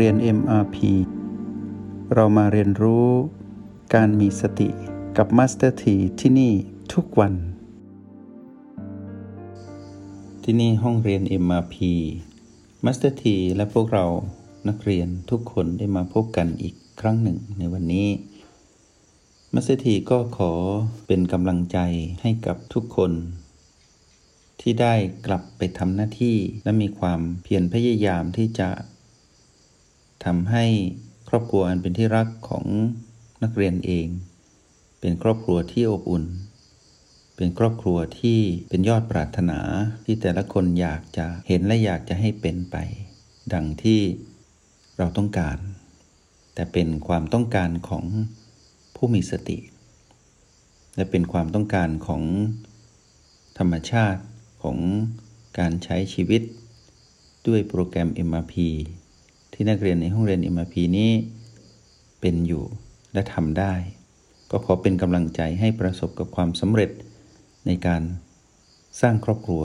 เรียน MRP เรามาเรียนรู้การมีสติกับ Master T ที่ที่นี่ทุกวัน ที่นี่ห้องเรียน MRP Master T และพวกเรานักเรียนทุกคนได้มาพบกันอีกครั้งหนึ่งในวันนี้ Master T ก็ขอเป็นกำลังใจให้กับทุกคน ที่ได้กลับไปทำหน้าที่และมีความเพียรพยายามที่จะ ทำให้ครอบครัวอันเป็นที่รักของนักเรียนเอง เป็นครอบครัวที่อบอุ่น เป็นครอบครัวที่เป็นยอดปรารถนาที่แต่ละคนอยากจะเห็นและอยากจะให้เป็นไป ดังที่เราต้องการ แต่เป็นความต้องการของผู้มีสติ และเป็นความต้องการของธรรมชาติของการใช้ชีวิต ด้วยโปรแกรม MRP ที่นักเรียนในห้องเรียน MRP นี้เป็นอยู่และทำได้ ก็ขอเป็นกำลังใจให้ประสบกับความสำเร็จในการสร้างครอบครัว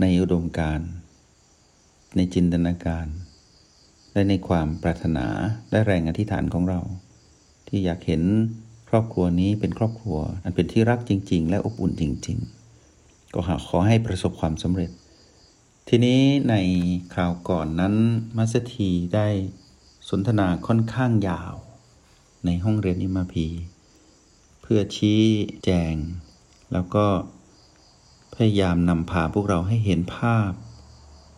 ในอุดมการ ในจินตนาการ และในความปรารถนาและแรงอธิษฐานของเรา ที่อยากเห็นครอบครัวนี้เป็นครอบครัว อันเป็นที่รักจริง ๆ และอบอุ่นจริง ๆ ก็ขอให้ประสบความสำเร็จ ทีนี้ในคราวก่อนนั้นมัสถีได้สนทนาค่อนข้างยาว ในห้องเรียนอิมาพี เพื่อชี้แจง แล้วก็พยายามนำพาพวกเราให้เห็นภาพ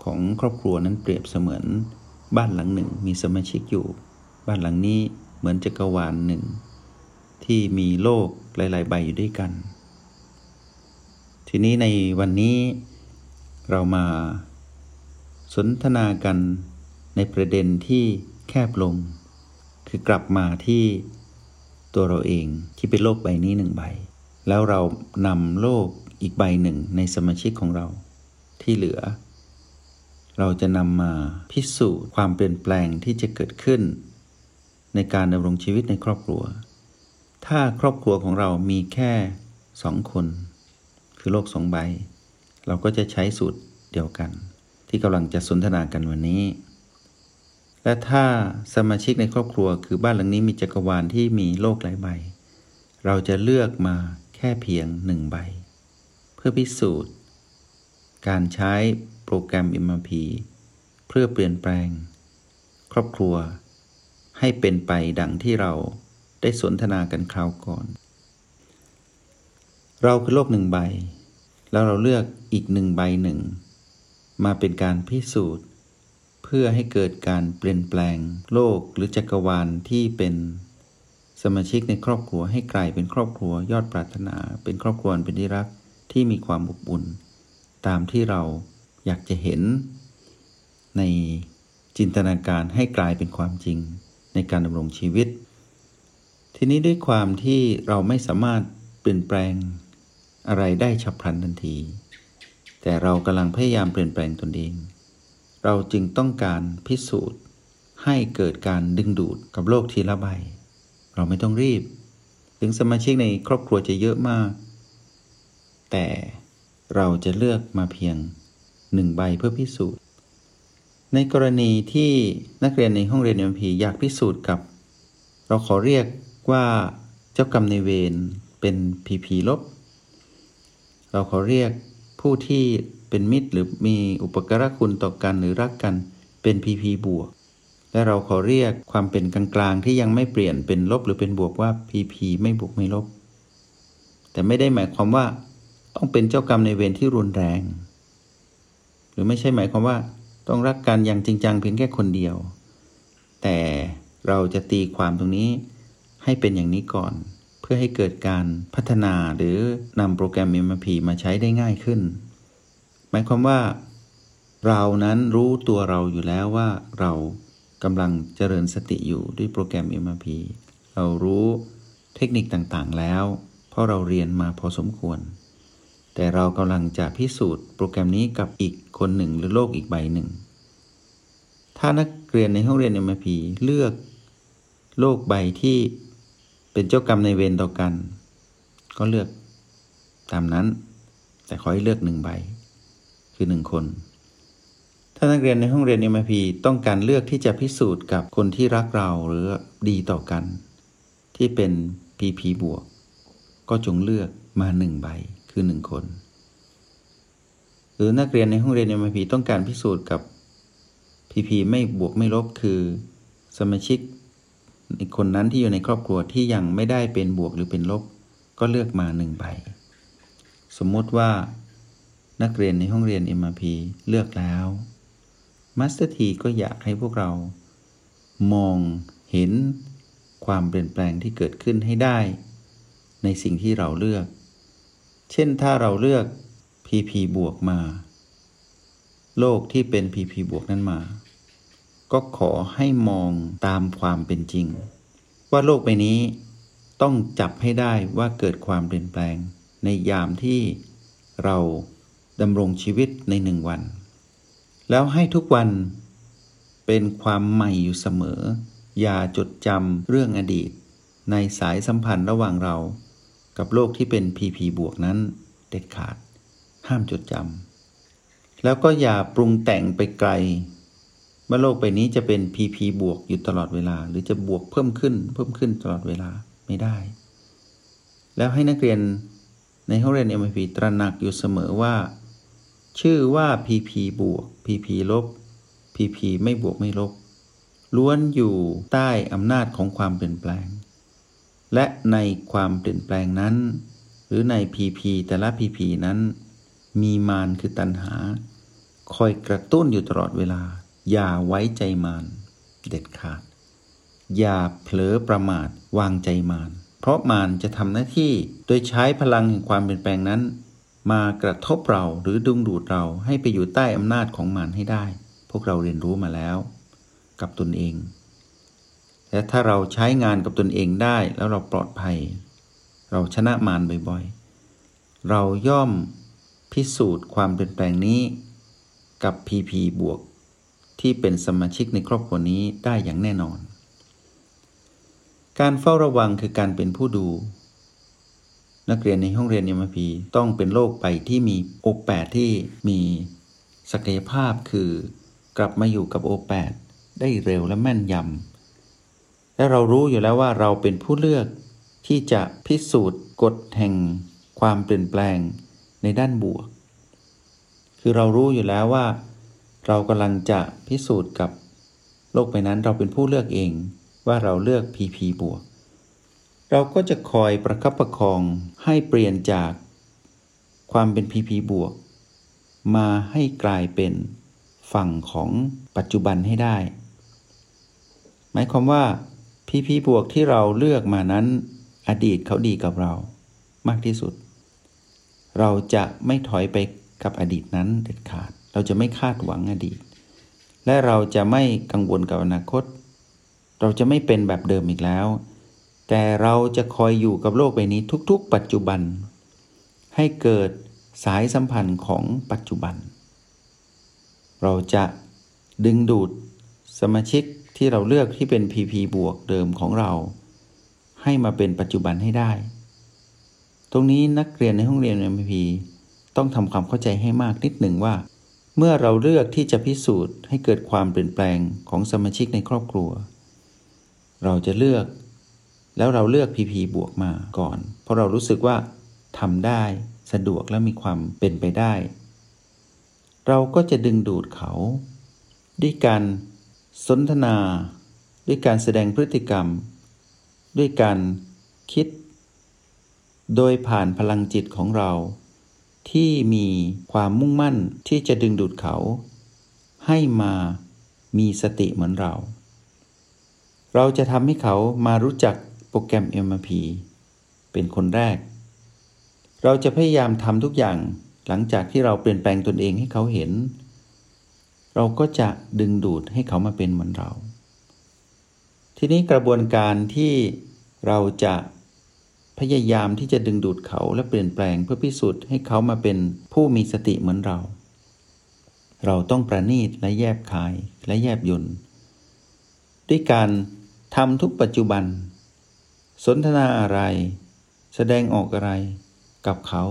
ของครอบครัวนั้นเปรียบเสมือนบ้านหลังหนึ่งมีสมาชิกอยู่ บ้านหลังนี้เหมือนจักรวาลหนึ่ง ที่มีโลกหลาย ๆ ใบอยู่ด้วยกัน ทีนี้ในวันนี้ เรามาสนทนากันในประเด็นที่แคบลง คือกลับมาที่ตัวเราเองที่เป็นโลกใบนี้หนึ่งใบ แล้วเรานำโลกอีกใบหนึ่งในสมาชิกของเราที่เหลือ เราจะนำมาพิสูจน์ความเปลี่ยนแปลงที่จะเกิดขึ้น ในการดำรงชีวิตในครอบครัว ถ้าครอบครัวของเรามีแค่สองคน คือโลกสองใบ เราก็จะใช้สูตรเดียวกัน ที่กำลังจะสนทนากันวันนี้ และถ้าสมาชิกในครอบครัวคือบ้านหลังนี้มีจักรวาลที่มีโลกหลายใบ เราจะเลือกมาแค่เพียงหนึ่งใบ เพื่อพิสูจน์ การใช้โปรแกรม MRP เพื่อเปลี่ยนแปลง ครอบครัว ให้เป็นไปดังที่เราได้สนทนากันคราวก่อน เราคือโลกหนึ่งใบ แล้วเราเลือกอีกหนึ่งใบหนึ่ง มาเป็นการพิสูจน์ เพื่อให้เกิดการเปลี่ยนแปลงโลกหรือจักรวาลที่เป็นสมาชิกในครอบครัวให้กลายเป็นครอบครัวยอดปรารถนา เป็นครอบครัวเป็นที่รักที่มีความอบอุ่น ตามที่เราอยากจะเห็น ในจินตนาการให้กลายเป็นความจริงในการดำรงชีวิต ทีนี้ด้วยความที่เราไม่สามารถเปลี่ยนแปลง อะไรได้ฉับพลันทันที แต่เรากำลังพยายามเปลี่ยนแปลงตนเอง เราจึงต้องการพิสูจน์ ให้เกิดการดึงดูดกับโลกทีละใบ เราไม่ต้องรีบ ถึงสมาชิกในครอบครัวจะเยอะมาก แต่เราจะเลือกมาเพียงหนึ่งใบเพื่อพิสูจน์ ในกรณีที่นักเรียนในห้องเรียนเอ็มพีอยากพิสูจน์กับ เราขอเรียกว่าเจ้ากรรมในเวรเป็นพีพีลบ เราขอเรียกผู้ที่เป็นมิตรหรือมีอุปการะคุณต่อกันหรือรักกันเป็นพีพีบวก และเราขอเรียกความเป็นกลางๆที่ยังไม่เปลี่ยนเป็นลบหรือเป็นบวกว่าพีพีไม่บวกไม่ลบ แต่ไม่ได้หมายความว่าต้องเป็นเจ้ากรรมในเวรที่รุนแรง หรือไม่ใช่หมายความว่าต้องรักกันอย่างจริงจังเพียงแค่คนเดียว แต่เราจะตีความตรงนี้ให้เป็นอย่างนี้ก่อน เพื่อให้เกิดการพัฒนาหรือนำโปรแกรม MRP มาใช้ได้ง่ายขึ้น หมายความว่า เรานั้นรู้ตัวเราอยู่แล้วว่าเรากำลังเจริญสติอยู่ด้วยโปรแกรม MRP เรารู้เทคนิคต่างๆแล้ว เพราะเราเรียนมาพอสมควร แต่เรากำลังจะพิสูจน์โปรแกรมนี้กับอีกคนหนึ่งหรือโลกอีกใบหนึ่ง ถ้านักเรียนในห้องเรียน MRP เลือกโลกใบที่ เป็นเจ้ากรรมในเวรต่อกัน ก็เลือกตามนั้น แต่ขอให้เลือกหนึ่งใบ คือหนึ่งคน ถ้านักเรียนในห้องเรียน MIP ต้องการเลือกที่จะพิสูจน์กับคนที่รักเราหรือดีต่อกัน ที่เป็น PP บวก ก็จงเลือกมาหนึ่งใบ คือหนึ่งคน หรือนักเรียนในห้องเรียน MRP ต้องการพิสูจน์กับ PP ไม่บวกไม่ลบคือสมาชิก อีกคนนั้นที่อยู่ในครอบครัวที่ยังไม่ได้เป็นบวกหรือเป็นลบ ก็เลือกมาหนึ่งใบ สมมติว่า นักเรียนในห้องเรียน MRP เลือกแล้ว Master T ก็อยากให้พวกเรา มองเห็นความเปลี่ยนแปลงที่เกิดขึ้นให้ได้ ในสิ่งที่เราเลือก เช่นถ้าเราเลือก PP บวกมา โลกที่เป็น PP บวกนั้นมา ก็ขอให้มองตามความเป็นจริง ว่าโลกใบนี้ต้องจับให้ได้ว่าเกิดความเปลี่ยนแปลง ในยามที่เราดำรงชีวิตในหนึ่งวัน แล้วให้ทุกวันเป็นความใหม่อยู่เสมอ อย่าจดจำเรื่องอดีต ในสายสัมพันธ์ระหว่างเรา กับโลกที่เป็น PP บวกนั้นเด็ดขาด ห้ามจดจำแล้วก็อย่าปรุงแต่งไปไกล ว่าโลกใบนี้จะเป็น PP บวกอยู่ตลอดเวลา หรือจะบวกเพิ่มขึ้น เพิ่มขึ้นตลอดเวลาไม่ได้ แล้วให้นักเรียนในห้องเรียน MIP ตระหนักอยู่เสมอว่า ชื่อว่า PP บวก PP ลบ PP ไม่บวกไม่ลบ ล้วนอยู่ใต้อำนาจของความเปลี่ยนแปลง และในความเปลี่ยนแปลงนั้น หรือใน PP แต่ละ PP นั้น มีมารคือตัณหา คอยกระตุ้นอยู่ตลอดเวลา อย่าไว้ใจมารเด็ดขาด อย่าเผลอประมาทวางใจมารเพราะมารจะทำหน้าที่โดยใช้พลังแห่งความเปลี่ยนแปลงนั้น มากระทบเราหรือดึงดูดเราให้ไปอยู่ใต้อำนาจของมันให้ได้ พวกเราเรียนรู้มาแล้ว กับตนเอง และถ้าเราใช้งานกับตนเองได้แล้วเราปลอดภัย เราชนะมารบ่อยๆ เราย่อมพิสูจน์ความเปลี่ยนแปลงนี้กับ PP บวก ที่เป็นสมาชิกในครอบครัวนี้ได้อย่างแน่นอน การเฝ้าระวังคือการเป็นผู้ดู นักเรียนในห้องเรียน m พีต้องเป็นโรคไปที่มีโอแปดที่มีศักยภาพคือกลับมาอยู่กับโอแปดได้เร็วและแม่นยำ และเรารู้อยู่แล้วว่าเราเป็นผู้เลือกที่จะพิสูจน์กฎแห่งความเปลี่ยนแปลงในด้านบวก คือเรารู้อยู่แล้วว่า เรากำลังจะพิสูจน์กับโลกไปนั้นเราเป็นผู้เลือกเองว่าเราเลือก PP บวก เราก็จะคอยประคับประคองให้เปลี่ยนจากความเป็น PP บวก มาให้กลายเป็นฝั่งของปัจจุบันให้ได้ หมายความว่า PP บวกที่เราเลือกมานั้น อดีตเขาดีกับเรามากที่สุด เราจะไม่ถอยไปกับอดีตนั้นเด็ดขาด เราจะไม่คาดหวังอดีต และเราจะไม่กังวลกับอนาคต เราจะไม่เป็นแบบเดิมอีกแล้ว แต่เราจะคอยอยู่กับโลกใบนี้ทุกๆ ปัจจุบัน ให้เกิดสายสัมพันธ์ของปัจจุบัน เราจะดึงดูดสมาชิกที่เราเลือกที่เป็น PP บวกเดิมของเรา ให้มาเป็นปัจจุบันให้ได้ ตรงนี้นักเรียนในห้องเรียน MP ต้องทำความเข้าใจให้มากนิดหนึ่งว่า เมื่อเราเลือกที่จะพิสูจน์ให้เกิดความเปลี่ยนแปลงของสมาชิกในครอบครัว เราจะเลือก แล้วเราเลือก PP บวกมาก่อน เพราะเรารู้สึกว่าทำได้สะดวกและมีความเป็นไปได้ เราก็จะดึงดูดเขา ด้วยการสนทนา ด้วยการแสดงพฤติกรรม ด้วยการคิด โดยผ่านพลังจิตของเรา ที่มีความมุ่งมั่นที่จะดึงดูดเขา ให้มามีสติเหมือนเรา เราจะทำให้เขามารู้จักโปรแกรม MRP เป็นคนแรก เราจะพยายามทำทุกอย่างหลังจากที่เราเปลี่ยนแปลงตนเองให้เขาเห็น เราก็จะดึงดูดให้เขามาเป็นเหมือนเรา ทีนี้กระบวนการที่เราจะ พยายามที่จะดึงดูดเขาและเปลี่ยนแปลงเพื่อพิสูจน์ให้เขามาเป็นผู้มีสติเหมือนเรา เราต้องประณีตและแยบคายและแยบยนต์ด้วยการทำทุกปัจจุบัน สนทนาอะไร แสดงออกอะไรกับเขา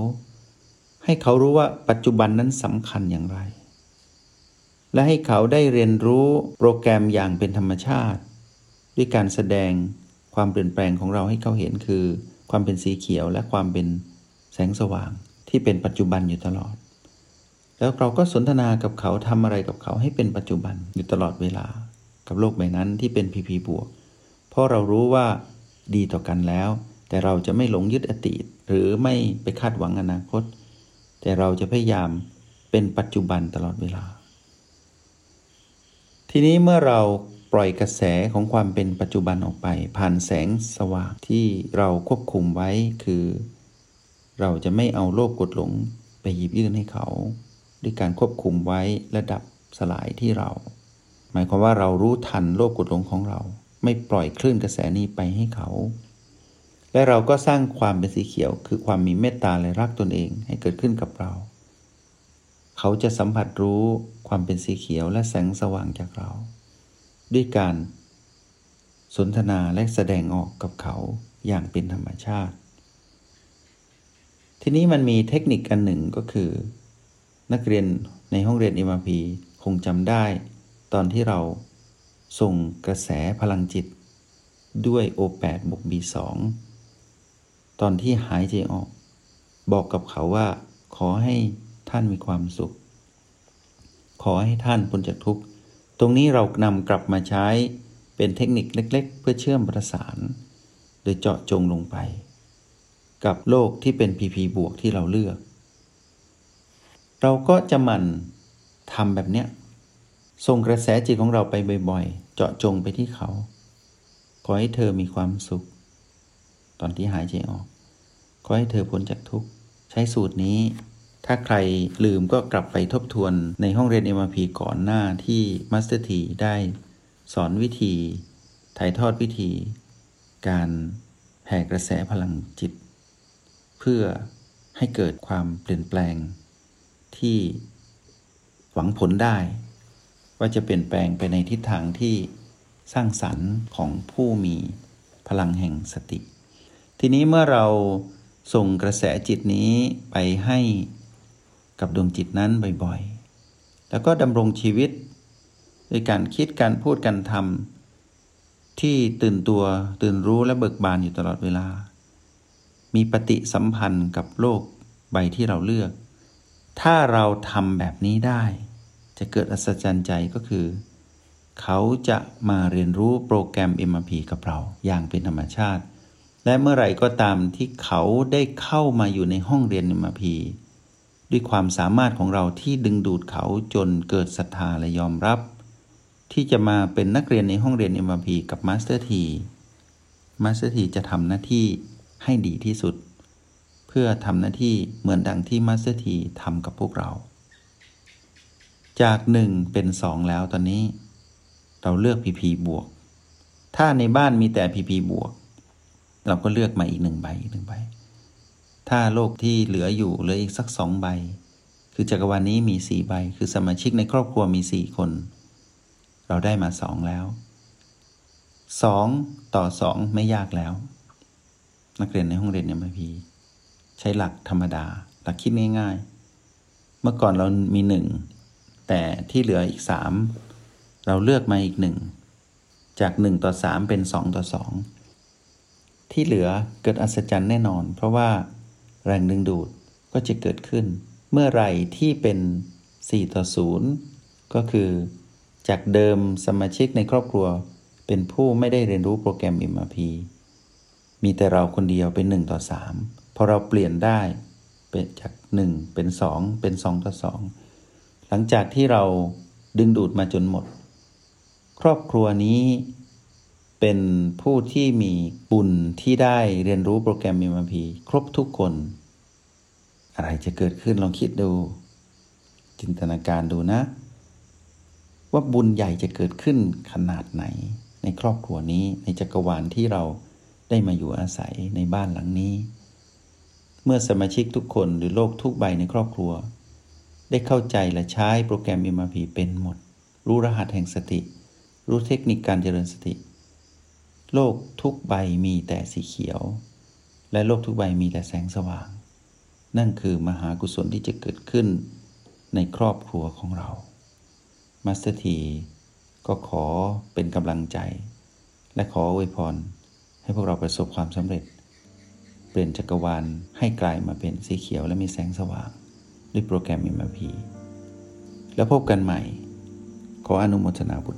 ให้เขารู้ว่าปัจจุบันนั้นสำคัญอย่างไร และให้เขาได้เรียนรู้โปรแกรมอย่างเป็นธรรมชาติ ด้วยการแสดงความเปลี่ยนแปลงของเราให้เขาเห็นคือ ความเป็นสีเขียวและความเป็นแสงสว่างที่เป็นปัจจุบันอยู่ตลอด แล้วเราก็สนทนากับเขาทำอะไรกับเขาให้เป็นปัจจุบันอยู่ตลอดเวลา กับโลกใบนั้นที่เป็นพีพีบวก เพราะเรารู้ว่าดีต่อกันแล้ว แต่เราจะไม่หลงยึดอดีต หรือไม่ไปคาดหวังอนาคต แต่เราจะพยายามเป็นปัจจุบันตลอดเวลา ทีนี้เมื่อเรา ปล่อยกระแสของความเป็นปัจจุบันออกไป ผ่านแสงสว่างที่เราควบคุมไว้คือ เราจะไม่เอาโลภกดหลงไปหยิบยื่นให้เขา ด้วยการควบคุมไว้ระดับสลายที่เรา หมายความว่าเรารู้ทันโลภกดหลงของเรา ไม่ปล่อยคลื่นกระแสนี้ไปให้เขา และเราก็สร้างความเป็นสีเขียว คือความมีเมตตาและรักตนเองให้เกิดขึ้นกับเรา เขาจะสัมผัสรู้ความเป็นสีเขียวและแสงสว่างจากเรา ด้วยการสนทนาและแสดงออกกับเขาอย่างเป็นธรรมชาติ ทีนี้มันมีเทคนิคกันหนึ่งก็คือ นักเรียนในห้องเรียน MRP คงจำได้ ตอนที่เราส่งกระแสพลังจิต ด้วย O8 บวก B2 ตอนที่หายใจออก บอกกับเขาว่า ขอให้ท่านมีความสุข ขอให้ท่านพ้นจากทุกข์ รงนี้เรานำกลับมาใช้เป็นเทคนิคเล็ก ๆ เพื่อเชื่อมประสานโดยเจาะจงลงไป กับโลกที่เป็น PP บวกที่เราเลือก เราก็จะมันทำแบบเนี้ยส่งกระแสจิตของเราไปบ่อยๆ เจาะจงไปที่เขา ขอให้เธอมีความสุข ตอนที่หายใจออก ขอให้เธอพ้นจากทุกข์ ใช้สูตรนี้ ถ้าใครลืมก็กลับไปทบทวนในห้องเรียน MRP ก่อนหน้าที่ Master T ได้สอนวิธี ถ่ายทอดวิธี การแผ่กระแสพลังจิต เพื่อให้เกิดความเปลี่ยนแปลง ที่หวังผลได้ ว่าจะเปลี่ยนแปลงไปในทิศทางที่สร้างสรรค์ของผู้มีพลังแห่งสติ ทีนี้เมื่อเราส่งกระแสจิตนี้ไปให้ กับดวงจิตนั้นบ่อยๆ แล้วก็ดำรงชีวิตโดยการคิดการพูดการทำที่ตื่นตัวตื่นรู้และเบิกบานอยู่ตลอดเวลา มีปฏิสัมพันธ์กับโลกใบที่เราเลือก ถ้าเราทำแบบนี้ได้ จะเกิดอัศจรรย์ใจก็คือ เขาจะมาเรียนรู้โปรแกรม MRP กับเราอย่างเป็นธรรมชาติ และเมื่อไหร่ก็ตามที่เขาได้เข้ามาอยู่ในห้องเรียน MRP ด้วยความสามารถของเราที่ดึงดูดเขาจนเกิดศรัทธาและยอมรับ ที่จะมาเป็นนักเรียนในห้องเรียน MRP กับมาสเตอร์ทีมาสเตอร์ทีจะทำหน้าที่ให้ดีที่สุด เพื่อทำหน้าที่เหมือนดังที่มาสเตอร์ทีทำกับพวกเรา จากหนึ่งเป็นสองแล้วตอนนี้ เราเลือก PP บวก ถ้าในบ้านมีแต่ PP บวก เราก็เลือกมาอีกหนึ่งใบอีกหนึ่งใบ ถ้าโลกที่เหลืออยู่เหลืออีกสักสองใบ คือจักรวาลนี้มีสี่ใบ คือสมาชิกในครอบครัวมีสี่คน เราได้มาสองแล้วสองต่อสองไม่ยากแล้ว นักเรียนในห้องเรียนเนี่ยมาพีใช้หลักธรรมดา หลักคิดง่ายๆ เมื่อก่อนเรามีหนึ่งแต่ที่เหลืออีกสามเราเลือกมาอีกหนึ่งจากหนึ่งต่อสามเป็นสองต่อสองที่เหลือเกิดอัศจรรย์แน่นอน เพราะว่า แรงดึงดูดก็จะเกิดขึ้น เมื่อไรที่เป็น 4 ต่อ 0 ก็คือ จากเดิมสมาชิกในครอบครัว เป็นผู้ไม่ได้เรียนรู้โปรแกรม MRP มีแต่เราคนเดียวเป็น 1 ต่อ 3 พอเราเปลี่ยนได้เป็นจาก 1 เป็น 2 เป็น 2 ต่อ 2 หลังจากที่เราดึงดูดมาจนหมด ครอบครัวนี้ เป็นผู้ที่มีบุญที่ได้เรียนรู้โปรแกรม MRP ครบทุกคน อะไรจะเกิดขึ้นลองคิดดู จินตนาการดูนะ ว่าบุญใหญ่จะเกิดขึ้นขนาดไหน ในครอบครัวนี้ในจักรวาลที่เราได้มาอยู่อาศัยในบ้านหลังนี้ เมื่อสมาชิกทุกคนหรือโลกทุกใบในครอบครัว ได้เข้าใจและใช้โปรแกรม MRP เป็นหมด รู้รหัสแห่งสติ รู้เทคนิคการเจริญสติ โลกทุกใบมีแต่สีเขียว และโลกทุกใบมีแต่แสงสว่าง นั่นคือมหากุศลที่จะเกิดขึ้นในครอบครัวของเรา มาสเตอร์ทีก็ขอเป็นกำลังใจ และขออวยพร ให้พวกเราประสบความสำเร็จ เปลี่ยนจักรวาลให้กลายมาเป็นสีเขียวและมีแสงสว่างด้วยโปรแกรม MRP แล้วพบกันใหม่ ขออนุโมทนาบุญ